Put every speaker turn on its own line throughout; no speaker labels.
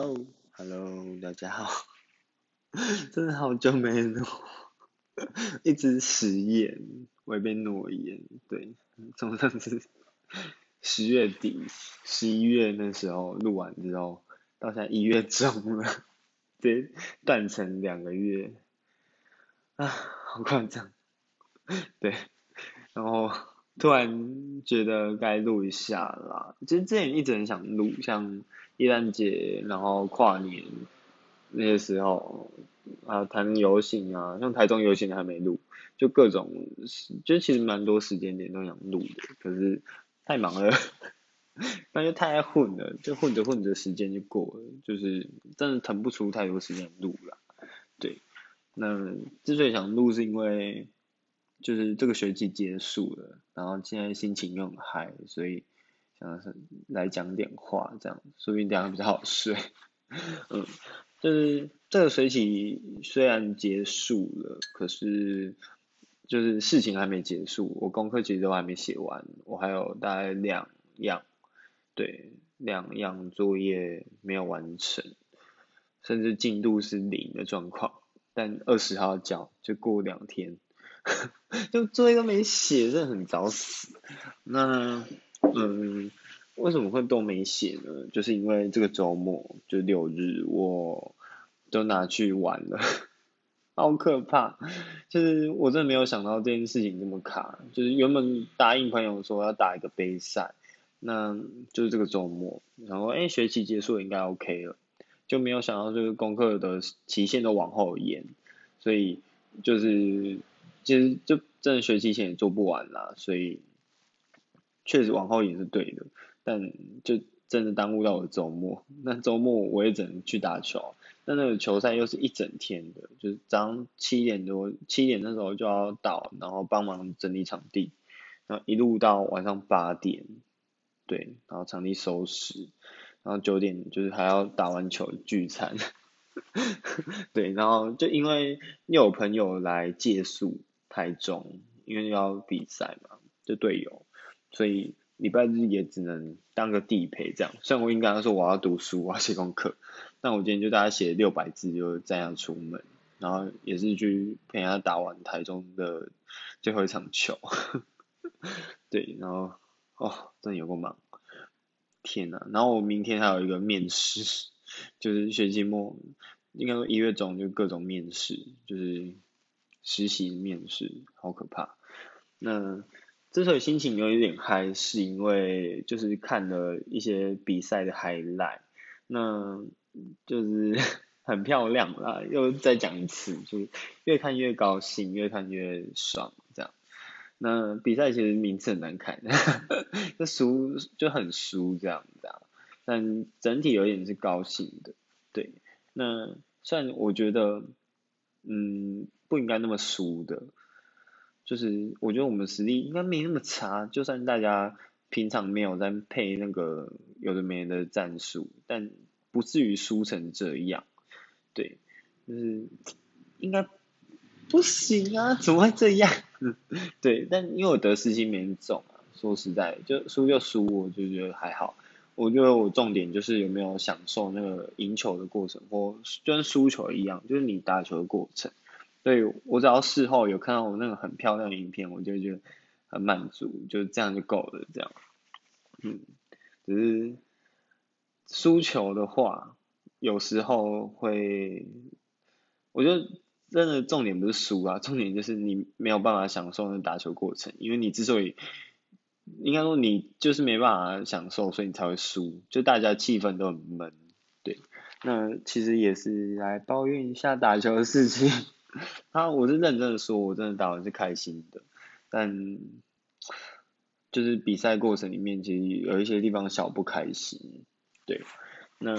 哦，Hello，大家好，真的好久没录，一直食言，违背诺言，对，从上次十月底、十一月那时候录完之后，到现在一月中了，对，断成两个月，啊，好夸张，对，然后。突然觉得该录一下啦，其实之前一直很想录，像耶诞节，然后跨年那些时候，啊谈游行啊，像台中游行还没录，就各种，就其实蛮多时间点都想录的，可是太忙了，那就太爱混了，就混着混着时间就过了，就是真的腾不出太多时间录了，对，那之所以想录是因为。就是这个学期结束了，然后现在心情又很嗨，所以想是来讲点话，这样说不定这样比较好睡。嗯，就是这个学期虽然结束了，可是就是事情还没结束，我功课其实都还没写完，我还有大概两样，对，两样作业没有完成，甚至进度是零的状况，但二十号交，就过两天。就作业都没写，真的很找死。那嗯，为什么会都没写呢？就是因为这个周末就六日，我都拿去玩了，好可怕。就是我真的没有想到这件事情这么卡。就是原本答应朋友说要打一个杯赛，那就是这个周末，然后哎学期结束应该 OK 了，就没有想到这个功课的期限都往后延，所以就是。其实就真的学期前也做不完啦，所以确实往后也是对的，但就真的耽误到我周末。那周末我也只能去打球，但那个球赛又是一整天的，就是早上七点多七点那时候就要到，然后帮忙整理场地，然后一路到晚上八点，对，然后场地收拾，然后九点就是还要打完球聚餐，对，然后就因为又有朋友来借宿。台中，因为要比赛嘛，就队友，所以礼拜日也只能当个地陪这样。虽然我应该说我要读书，我要写功课，但我今天就大家写六百字就这样出门，然后也是去陪他打完台中的最后一场球。对，然后哦，真的有个忙，天呐，然后我明天还有一个面试，就是学期末，应该说一月中就各种面试，就是。实习面试好可怕。那之所以心情有一点嗨，是因为就是看了一些比赛的 highlight，那就是 很漂亮啦。又再讲一次，就是越看越高兴，越看越爽这样。那比赛其实名次很难看，就输就很输这样子啊。但整体有点是高兴的，对。那算我觉得，嗯。不应该那么输的，就是我觉得我们实力应该没那么差，就算大家平常没有在配那个有的没的战术，但不至于输成这样，对，就是应该不行啊，怎么会这样？对，但因为我得失心没重啊，说实在，就输就输，我就觉得还好。我觉得我重点就是有没有享受那个赢球的过程，或就跟输球一样，就是你打球的过程。所以我只要事后有看到我那个很漂亮的影片，我就觉得很满足，就这样就够了。这样，嗯，只是输球的话，有时候会，我觉得真的重点不是输啊，重点就是你没有办法享受那打球过程，因为你之所以应该说你就是没办法享受，所以你才会输，就大家气氛都很闷，对。那其实也是来抱怨一下打球的事情。他我是认真的说，我真的打完是开心的，但就是比赛过程里面其实有一些地方小不开心，对，那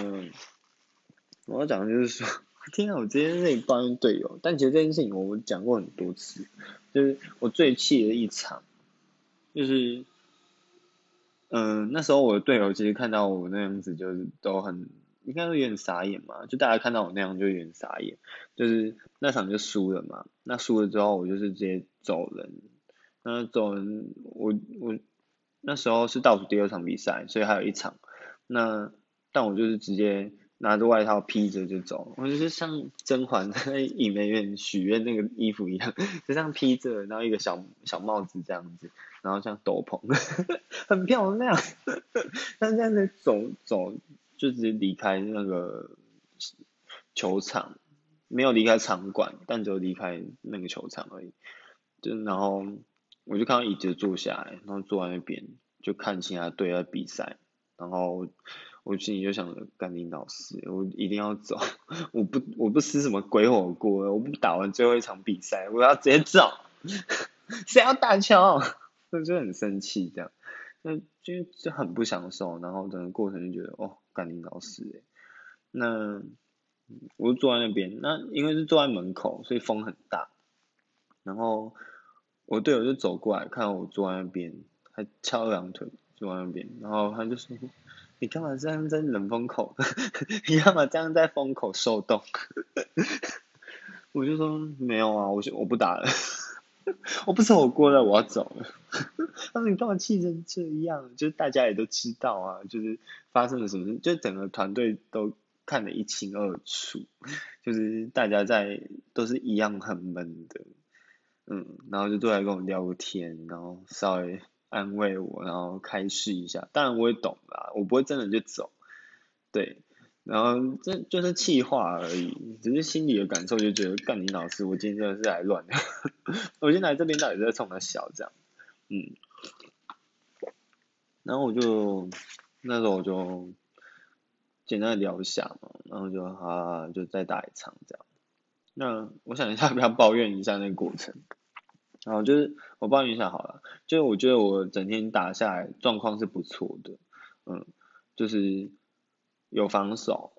我要讲的就是说，天啊，我今天那里抱怨队友，但其实这件事情我讲过很多次，就是我最气的一场，就是，嗯，那时候我的队友其实看到我那样子，就是都很。应该会有点傻眼嘛，就大家看到我那样就有点傻眼，就是那场就输了嘛，那输了之后我就是直接走人，那走人我我那时候是倒数第二场比赛，所以还有一场，那但我就是直接拿着外套披着就走，我就是像甄嬛在影梅院许愿那个衣服一样，就这样披着，然后一个小小帽子这样子，然后像斗篷，很漂亮。但这样子走走，就直接离开那个球场，没有离开场馆，但只有离开那个球场而已。就然后我就看到椅子坐下来，然后坐在那边就看其他队在比赛，然后。我心里就想着，干你老师，我一定要走，我不我不吃什么鬼火锅，我不打完最后一场比赛，我要直接走，谁要打球？就就很生气这样，那就就很不享受，然后整个过程就觉得，哦，干你老师诶，那我就坐在那边，那因为是坐在门口，所以风很大，然后我队友就走过来，看到我坐在那边，还翘二郎腿坐在那边，然后他就说。你干嘛这样在冷风口？你干嘛这样在风口受冻？我就说没有啊，我我不打了，我不吃火锅了，我要走了。他说你干嘛气成这样？就是大家也都知道啊，就是发生了什么事，就整个团队都看得一清二楚，就是大家在都是一样很闷的，嗯，然后就都来跟我聊个天，然后稍微。安慰我，然后开示一下，当然我也懂啦，我不会真的就走，对，然后这就是气话而已，只是心里的感受就觉得干你老师，我今天真的是来乱的，我今天来这边到底是在冲他笑这样，嗯，然后我就那时候我就简单聊一下嘛，然后就啊就再打一场这样，那我想一下，不要抱怨一下那个过程。然后就是我抱怨一下好了，就是我觉得我整天打下来状况是不错的，嗯，就是有防守，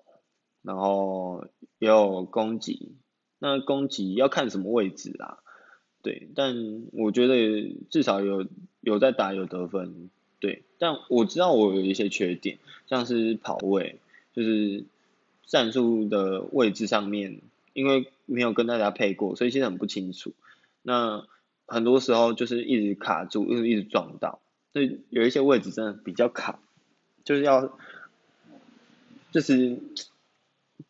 然后也有攻击，那攻击要看什么位置啦，对，但我觉得至少有有在打有得分，对，但我知道我有一些缺点，像是跑位，就是战术的位置上面，因为没有跟大家配过，所以现在很不清楚，那。很多时候就是一直卡住，又一直撞到，所以有一些位置真的比较卡，就是要就是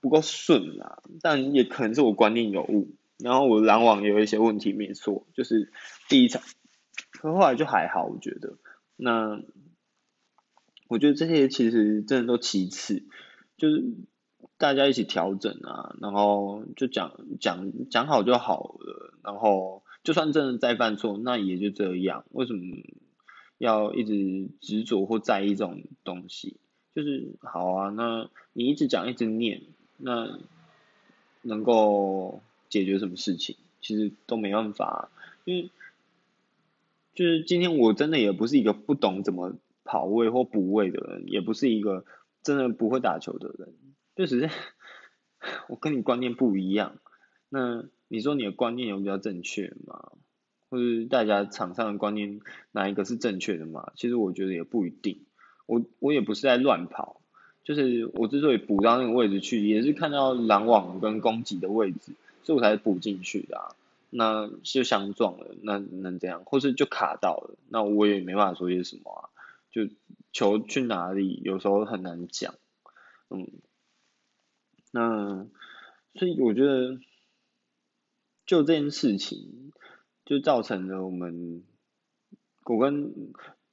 不够顺啦。但也可能是我观念有误，然后我拦网有一些问题没错，就是第一场，可后来就还好，我觉得。那我觉得这些其实真的都其次，就是大家一起调整啊，然后就讲讲讲好就好了，然后。就算真的再犯错，那也就这样。为什么要一直执着或在意这种东西？就是好啊，那你一直讲一直念，那能够解决什么事情？其实都没办法，因为就是今天我真的也不是一个不懂怎么跑位或补位的人，也不是一个真的不会打球的人，就只是 我跟你观念不一样。那你说你的观念有比较正确吗？或者大家场上的观念哪一个是正确的吗？其实我觉得也不一定。我我也不是在乱跑，就是我之所以补到那个位置去，也是看到拦网跟攻击的位置，所以我才补进去的。那就相撞了，那能怎样？或是就卡到了，那我也没办法说些什么啊。就球去哪里，有时候很难讲。嗯，那所以我觉得。就这件事情，就造成了我们我跟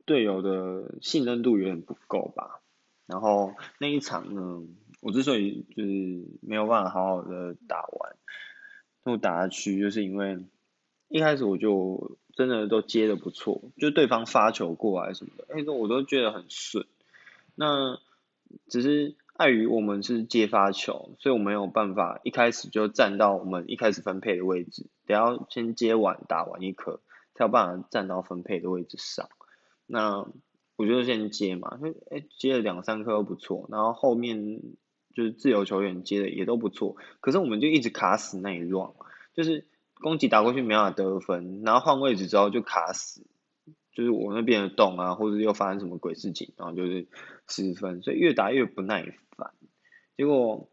队友的信任度有点不够吧。然后那一场呢，我之所以就是没有办法好好的打完，我打下去，就是因为一开始我就真的都接的不错，就对方发球过来什么的，哎，我都觉得很顺。那只是。碍于我们是接发球，所以我没有办法一开始就站到我们一开始分配的位置，得要先接完打完一颗，才有办法站到分配的位置上。那我就先接嘛，就哎接了两三颗都不错，然后后面就是自由球员接的也都不错，可是我们就一直卡死那一乱，就是攻击打过去没办法得分，然后换位置之后就卡死。就是我那边的洞啊，或者又发生什么鬼事情，然后就是失分，所以越打越不耐结果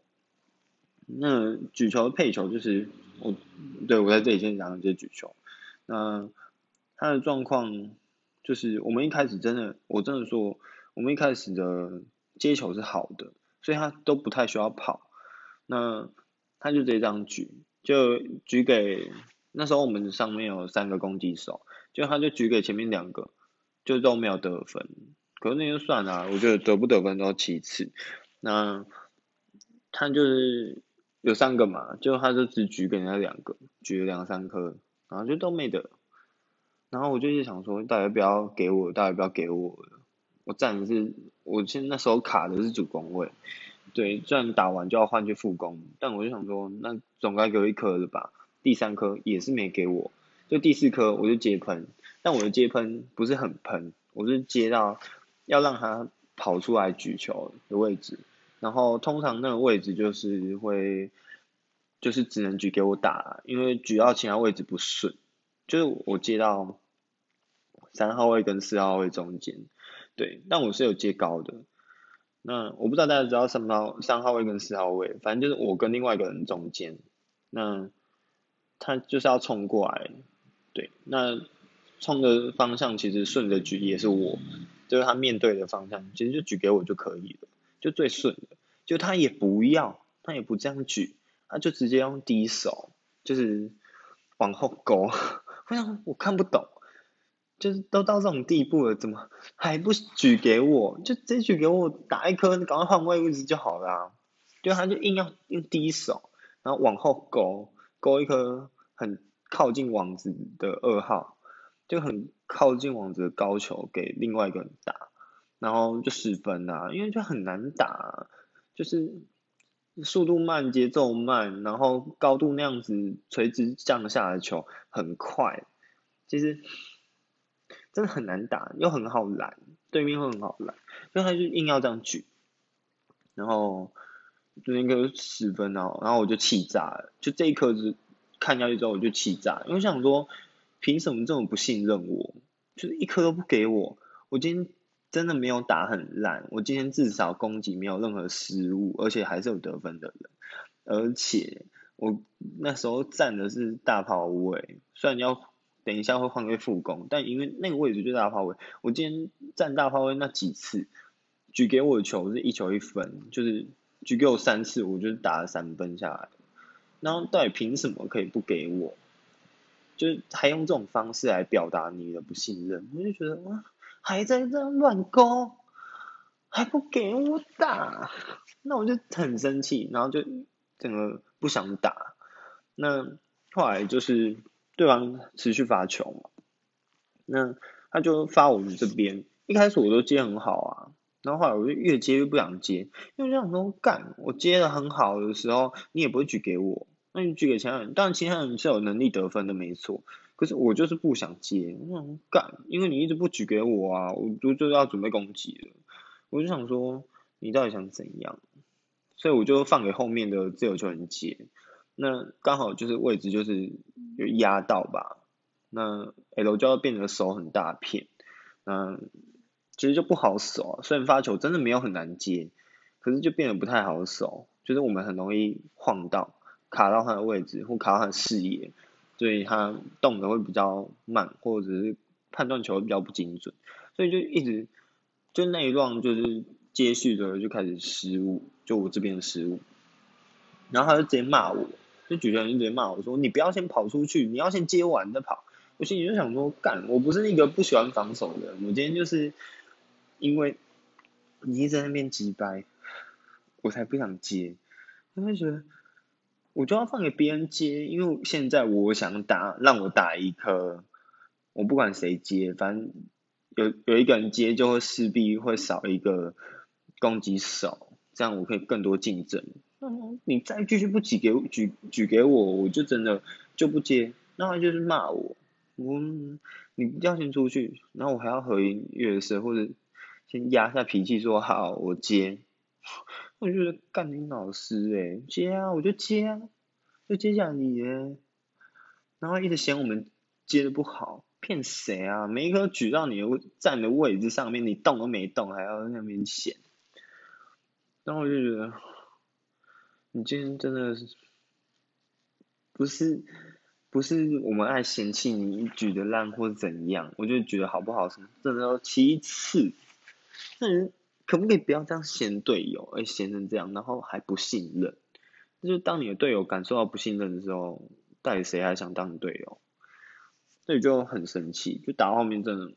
那举球配球就是我，对我在这里先讲这举球。那他的状况就是我们一开始真的，我真的说我们一开始的接球是好的，所以他都不太需要跑。那他就直接这样举，就举给那时候我们上面有三个攻击手，就他就举给前面两个，就都没有得分。可是那就算了，我觉得得不得分都其次。那他就是有三个嘛，就他就只举给人家两个，举了两三颗，然后就都没得。然后我就一直想说，大家不要给我，大家不要给我。我站的是，我现那时候卡的是主攻位，对，虽然打完就要换去副攻，但我就想说，那总该给我一颗了吧？第三颗也是没给我，就第四颗我就接喷，但我的接喷不是很喷，我是接到要让他跑出来举球的位置，然后通常那个位置就是会，就是只能举给我打，因为举到其他位置不顺。就是我接到三号位跟四号位中间，对，但我是有接高的。那我不知道大家知道什么三号位跟四号位，反正就是我跟另外一个人中间。那他就是要冲过来，对，那冲的方向其实顺着举也是我，就是他面对的方向，其实就举给我就可以了，就最顺的。就他也不要，他也不这样举，他就直接用低手，就是往后勾。我想我看不懂，就是都到这种地步了，怎么还不举给我？就直接举给我打一颗，赶快换位置就好了。就他就硬要用低手，然后往后勾勾一颗很靠近网子的二号，就很靠近网子的高球给另外一个人打，然后就失分啊，因为就很难打，就是速度慢，节奏慢，然后高度那样子垂直降下的球。很快，其实真的很难打，又很好拦，对面会很好拦，所以他就硬要这样举，然后就那个十分哦，然后我就气炸了，就这一颗子看下去之后我就气炸，因为想说凭什么这么不信任我，就是一颗都不给我，我今天真的没有打很烂，我今天至少攻击没有任何失误，而且还是有得分的人，而且。我那时候站的是大炮位，虽然要等一下会换个副攻，但因为那个位置就是大炮位，我今天站大炮位那几次，举给我的球是一球一分，就是举给我三次，我就打了三分下来。然后到底凭什么可以不给我？就是还用这种方式来表达你的不信任，我就觉得啊，还在这样乱勾，还不给我打，那我就很生气，然后就整个。不想打，那后来就是对方持续发球嘛，那他就发我们这边，一开始我都接很好啊，然后后来我就越接越不想接，因为这样说干，我接的很好的时候，你也不会举给我，那你举给其他人，当然其他人是有能力得分的没错，可是我就是不想接，我想干，因为你一直不举给我啊，我就就要准备攻击了，我就想说你到底想怎样？所以我就放给后面的自由球员接，那刚好就是位置就是有压到吧，那 L 就要变得手很大片，那其实就不好守，虽然发球真的没有很难接，可是就变得不太好守，就是我们很容易晃到卡到他的位置或卡到他的视野，所以他动的会比较慢，或者是判断球比较不精准，所以就一直就那一段就是接续的就开始失误。就我这边的失误，然后他就直接骂我，就举球人就直接骂我说：“你不要先跑出去，你要先接完再跑。”我心里就想说：“干，我不是一个不喜欢防守的，我今天就是因为你一直在那边急掰，我才不想接。他会觉得我就要放给别人接，因为现在我想打，让我打一颗，我不管谁接，反正有有一个人接，就会势必会少一个攻击手。”这样我可以更多竞争。嗯，你再继续不举给举举给我，我就真的就不接。那他就是骂我，我你要先出去，然后我还要回月色或者先压下脾气说好我接。我就觉得干你老师诶，接啊我就接啊，就接下你耶。然后一直嫌我们接的不好，骗谁啊？每一颗举到你站的位置上面，你动都没动，还要在那边嫌。然后我就觉得，你今天真的是不是不是我们爱嫌弃你举的烂或怎样，我就觉得好不好什么，这都其次。那人可不可以不要这样嫌队友，哎，嫌成这样，然后还不信任？就是当你的队友感受到不信任的时候，到底谁还想当你队友？所以就很生气，就打到后面真的，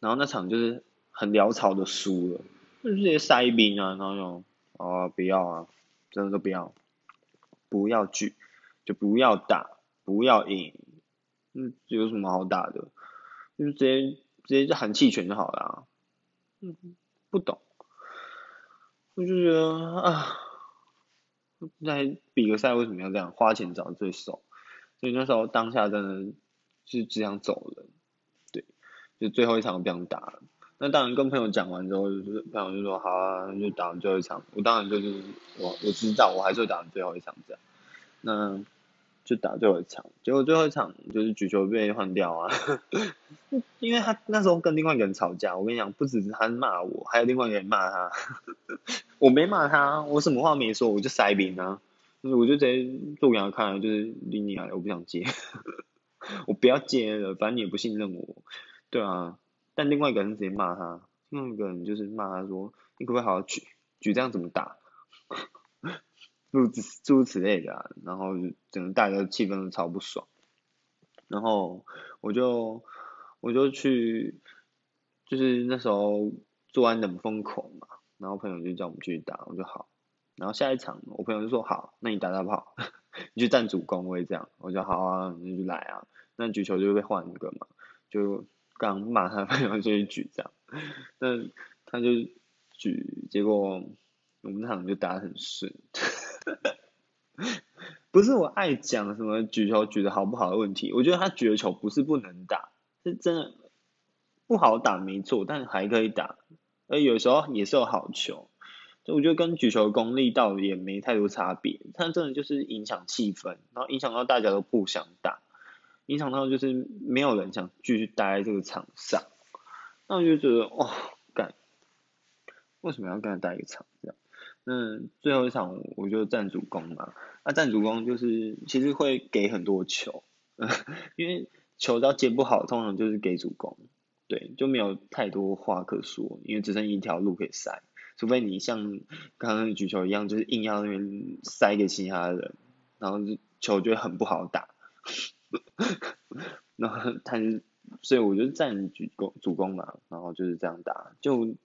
然后那场就是很潦草的输了，就直接塞兵啊，然后就哦不要啊，真的都不要，不要去，就不要打，不要赢，嗯，有什么好打的？就直接直接就喊弃权就好了，嗯，不懂，我就觉得啊。在比个赛为什么要这样花钱找对手？所以那时候当下真的是只想走人，对，就最后一场我不想打了。那当然跟朋友讲完之后，就是朋友就说好啊，就打完最后一场。我当然就是我我知道我还是会打完最后一场这样。那就打最后一场，结果最后一场就是举球被换掉啊，因为他那时候跟另外一个人吵架，我跟你讲，不只是他骂我，还有另外一个人骂他，我没骂他，我什么话没说，我就塞兵啊，我就直接做给他看，就是理你啊，我不想接，我不要接了，反正你也不信任我，对啊，但另外一个人直接骂他，另外一个人就是骂他说，你可不可以好好举，举这样怎么打？诸如诸如此类的，然后整个大家气氛都超不爽，然后我就我就去，就是那时候做完冷风口嘛，然后朋友就叫我们去打，我就好，然后下一场我朋友就说好，那你打打跑，你去站主攻位这样，我就好啊，那就来啊，那举球就会换一个嘛，就刚骂他朋友就去举这样，那他就举，结果我们场就打得很顺。不是我爱讲什么举球举的好不好的问题，我觉得他举的球不是不能打，是真的不好打没错，但还可以打，而有时候也是有好球，就我觉得跟举球功力倒也没太多差别，他真的就是影响气氛，然后影响到大家都不想打，影响到就是没有人想继续待在这个场上，那我就觉得哦，干，为什么要跟他待一个场这样？那最后一场我就站主攻嘛，那站主攻就是其实会给很多球，因为球只要接不好，通常就是给主攻，对，就没有太多话可说，因为只剩一条路可以塞，除非你像刚刚举球一样，就是硬要那边塞给其他人，然后球就很不好打，然后他，所以我就站主攻主攻嘛，然后就是这样打，就。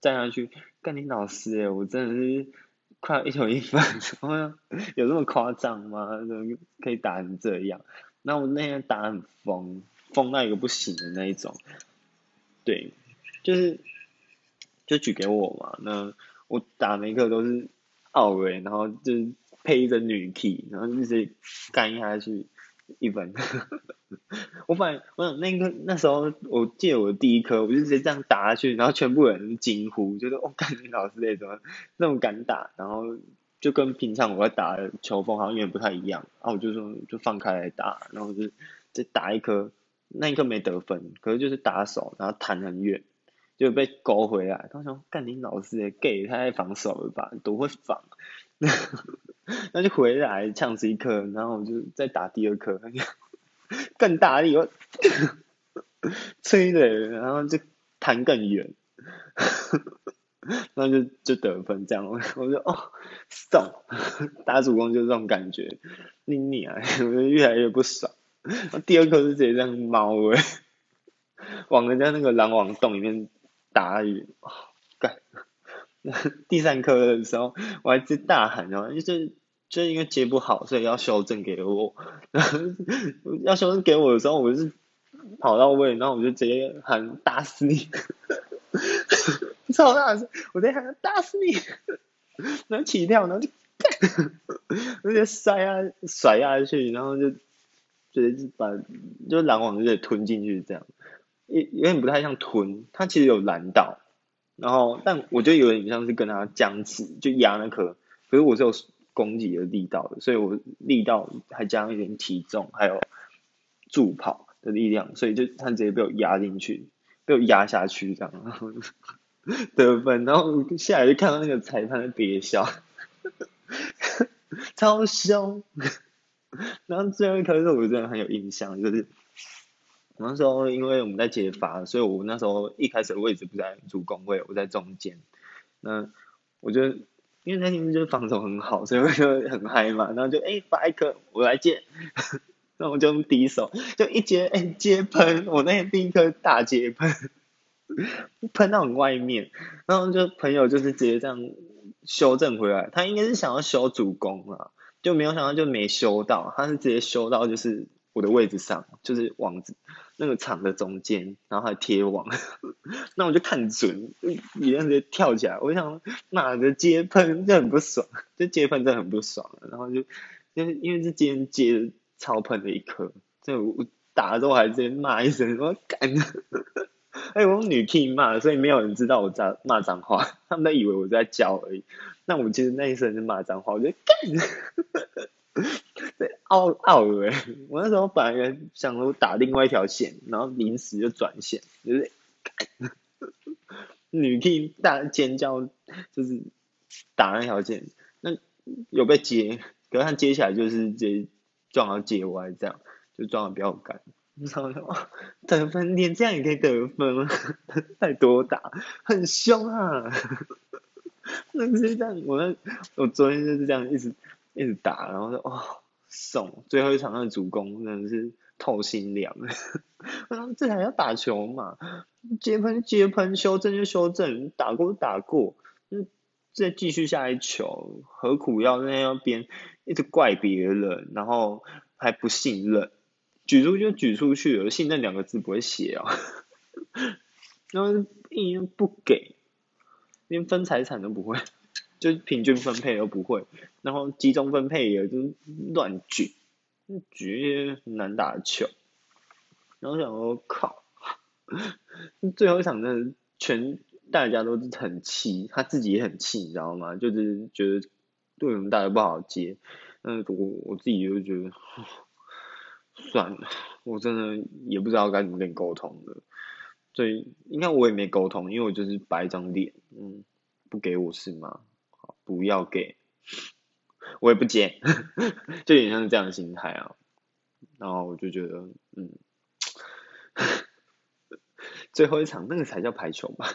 站上去，干你老师哎！我真的是快一球一分，有这么夸张吗？怎么可以打成这样？那我那天打很疯，疯到一个不行的那一种。对，就是就举给我嘛。那我打每个都是奥维，然后就是配着女 key，然后一直干下去。一分，我反我想那个那时候我借我的第一颗，我就直接这样打下去，然后全部人惊呼，觉得哦，感觉老师那种那么敢打，然后就跟平常我在打球风好像有点不太一样，然后我就说就放开来打，然后就再打一颗，那一颗没得分，可是就是打手，然后弹很远，就被勾回来，他说干你老师也 gay，他在防守了吧，都会防。那就回来呛死一颗，然后我就再打第二颗，更大力，我 吹的，然后就弹更远，然后就就得分这样，我我就哦，爽，打主攻就是这种感觉，你你啊，我就越来越不爽。第二颗是直接这样猫哎，往人家那个狼王洞里面打鱼，干。第三颗的时候，我还直接大喊，然 后就是就是因为接不好，所以要修正给我。然 后要修正给我的时候，我是跑到位，然后我就直接喊打死你，超大声！我直接喊打死你，然后起跳，然后就，直接摔啊甩下去，然后就直接把就拦网直接吞进去，这样有有点不太像吞，它其实有拦到。然后，但我觉得有点像是跟他僵持，就压那颗，可是我是有攻击的力道的，所以我力道还加一点体重，还有助跑的力量，所以就他直接被我压进去，被我压下去这样，得分，然后下来就看到那个裁判在憋笑，超凶，然后最后一颗是我真的很有印象，就是。那时候因为我们在解罚，所以我那时候一开始的位置不在主攻位，我在中间。那我觉得，因为那天就是防守很好，所以我就很嗨嘛，然后就哎发一颗我来接，那我就用第一手就一接哎接喷，我那天第一颗大接喷，喷到很外面，然后就朋友就是直接这样修正回来，他应该是想要修主攻啊，就没有想到就没修到，他是直接修到就是我的位置上，就是网子那个场的中间，然后还贴网，那我就看准，一样直接跳起来，我想妈的接喷就很不爽，就接喷真的很不爽，然后就因为因为是今天接超喷的一颗，就我打的时候还直接骂一声，我干。哎，我女 key 骂，所以没有人知道我在骂脏话，他们都以为我在教而已。那我其实那一声是骂脏话，我就干，对，傲傲哎！我那时候本来想说打另外一条线，然后临时就转线，就是 女帝大尖叫，就是打那条线，那有被接，可是他接下来就是直接撞到界外，这样就撞的比较干。然后说得分连这样也可以得分？太多打，很凶啊！那是这样，我那我昨天就是这样一直一直打，然后说哦，送最后一场的主攻真的是透心凉。然后这还要打球嘛？接喷接喷，修正就修正，打过打过，嗯，再继续下一球，何苦要在那边一直怪别人，然后还不信任？举出就举出去了，信任两个字不会写啊，然后硬不给，连分财产都不会，就平均分配都不会，然后集中分配也就乱举，举一些难打球，然后想说靠，最后一场真的全大家都是很气，他自己也很气，你知道吗？就是觉得对我们大家不好接，嗯，我我自己就觉得。算了，我真的也不知道该怎么跟你沟通了，所以应该我也没沟通，因为我就是摆一张脸，嗯，不给我是吗？不要给，我也不接，就有点像是这样的心态啊。然后我就觉得，嗯，最后一场那个才叫排球吧，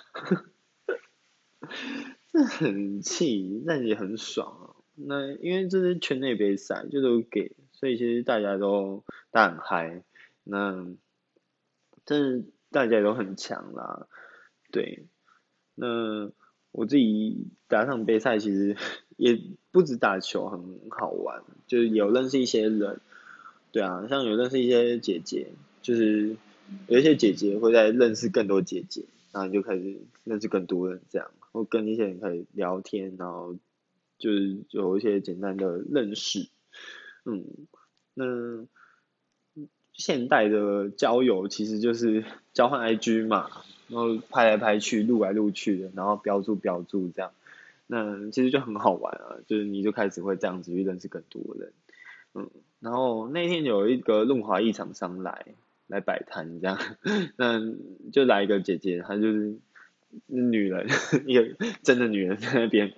这很气，但也很爽啊。那因为这是圈内杯赛，就都给。所以其实大家都大很嗨，那但是大家都很强啦，对，那我自己打场杯赛其实 也不止打球很好玩，就是有认识一些人，对啊，像有认识一些姐姐，就是有一些姐姐会在认识更多姐姐，然后就开始认识更多人这样，或跟一些人开始聊天，然后就是有一些简单的认识。嗯，那现代的交友其实就是 交换 IG 嘛，然后拍来拍去，录来录去的，然后标注标注这样，那其实就很好玩啊，就是你就开始会这样子去认识更多人，嗯，然后那天有一个润滑液厂商来来摆摊这样，那就来一个姐姐，她就是女人，一个真的女人在那边，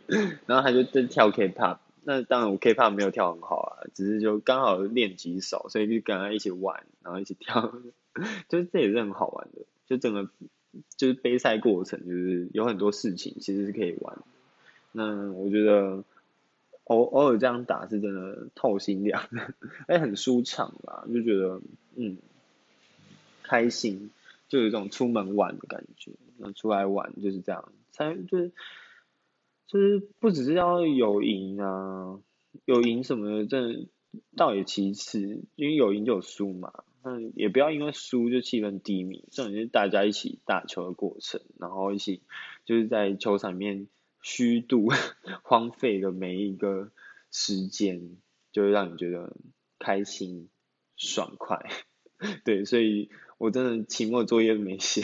然后她就在跳 K-pop。那当然，我 K-pop 没有跳很好啊，只是就刚好练几首，所以就跟他一起玩，然后一起跳，就是这也是很好玩的。就整个就是杯赛过程，就是有很多事情其实是可以玩。那我觉得偶偶尔这样打是真的透心凉，哎，很舒畅啦，就觉得嗯开心，就有一种出门玩的感觉。那出来玩就是这样，才就是。就是不只是要有赢啊，有赢什么的，这倒也其次，因为有赢就有输嘛。嗯，也不要因为输就气氛低迷，重点是大家一起打球的过程，然后一起就是在球场里面虚度 荒废的每一个时间，就会让你觉得开心爽快。对，所以我真的期末作业没写。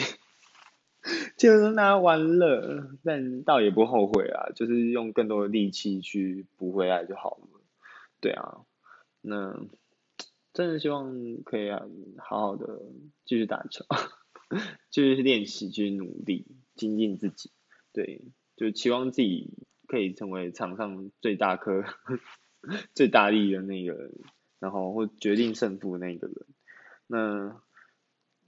就是拿玩乐，但倒也不后悔啊，就是用更多的力气去补回来就好了。对啊，那 真的希望可以啊，好好的继续打球，继续练习，继续努力精进自己。对，就期望自己可以成为场上最大颗、最大力的那个，然后或决定胜负的那个人。那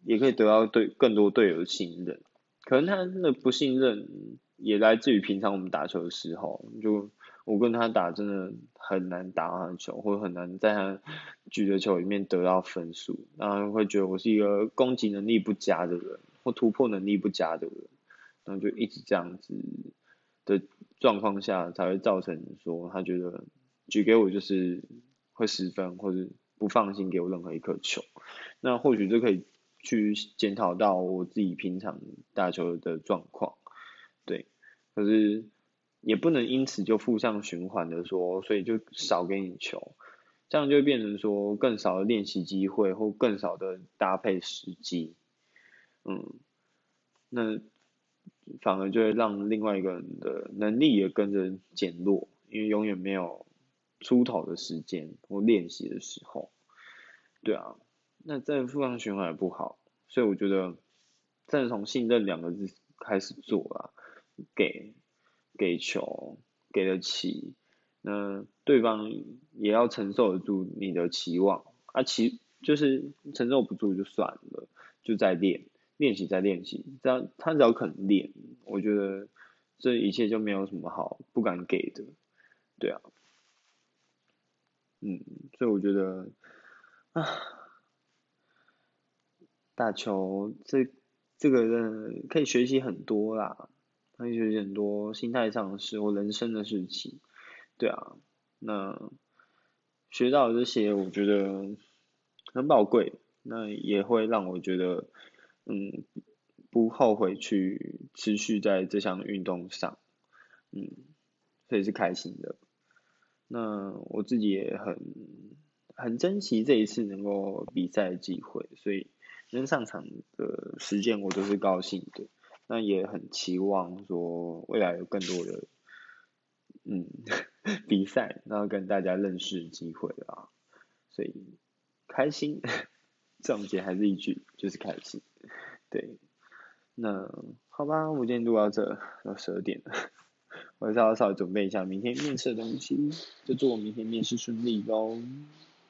也可以得到对更多队友的信任。可能他的不信任，也来自于平常我们打球的时候，就我跟他打真的很难打他的球，或者很难在他举的球里面得到分数，然后会觉得我是一个攻击能力不佳的人，或突破能力不佳的人，然后就一直这样子的状况下，才会造成说他觉得举给我就是会失分，或者不放心给我任何一颗球，那或许就可以去检讨到我自己平常打球的状况。对，可是也不能因此就负向循环的说，所以就少给你球，这样就变成说更少的练习机会或更少的搭配时机，嗯，那反而就会让另外一个人的能力也跟着减弱，因为永远没有出头的时间或练习的时候，对啊，那这负向循环也不好，所以我觉得，再从信任两个字开始做啊。给给球给得起，那对方也要承受得住你的期望啊，其就是承受不住就算了，就在练练习再练习，这样他只要肯练，我觉得这一切就没有什么好不敢给的，对啊，嗯，所以我觉得啊，打球这这个人可以学习很多啦。可以学习很多心态上的事或人生的事情，对啊，那学到这些我觉得很宝贵，那也会让我觉得，嗯，不后悔去持续在这项运动上，嗯，所以是开心的。那我自己也很很珍惜这一次能够比赛的机会，所以能上场的时间我都是高兴的。那也很期望说未来有更多的嗯 比赛，然后跟大家认识机会啊，所以开心，总结还是一句就是开心，对，那好吧，我今天录到这，要十二点了，我稍微稍微准备一下明天面试的东西，就祝我明天面试顺利喽。